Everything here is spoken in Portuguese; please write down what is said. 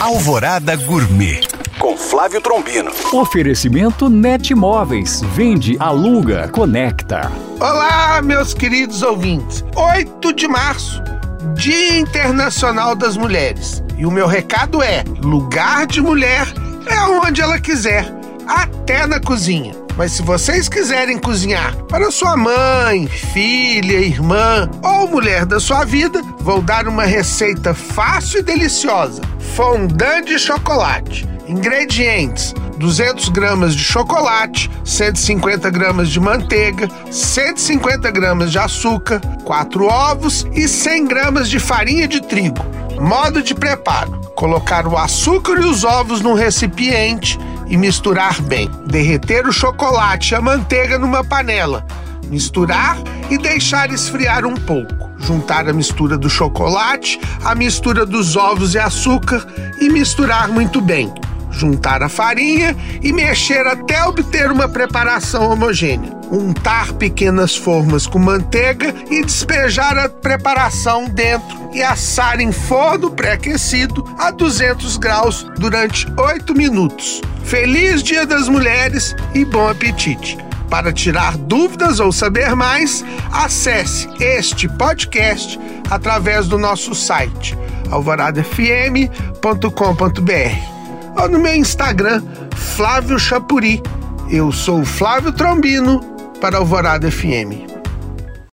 Alvorada Gourmet com Flávio Trombino. Oferecimento Net Móveis. Vende, aluga, conecta. Olá, meus queridos ouvintes. 8 de março, Dia Internacional das Mulheres. E o meu recado é: lugar de mulher é onde ela quiser, até na cozinha. Mas se vocês quiserem cozinhar para sua mãe, filha, irmã ou mulher da sua vida, vou dar uma receita fácil e deliciosa: fondant de chocolate. Ingredientes: 200 gramas de chocolate, 150 gramas de manteiga, 150 gramas de açúcar, 4 ovos e 100 gramas de farinha de trigo. Modo de preparo: colocar o açúcar e os ovos num recipiente e misturar bem. Derreter o chocolate e a manteiga numa panela. Misturar e deixar esfriar um pouco. Juntar a mistura do chocolate, a mistura dos ovos e açúcar e misturar muito bem. Juntar a farinha e mexer até obter uma preparação homogênea. Untar pequenas formas com manteiga e despejar a preparação dentro e assar em forno pré-aquecido a 200 graus durante 8 minutos. Feliz Dia das Mulheres e bom apetite! Para tirar dúvidas ou saber mais, acesse este podcast através do nosso site alvoradafm.com.br ou no meu Instagram, Flávio Chapuri. Eu sou Flávio Trombino para Alvorada FM.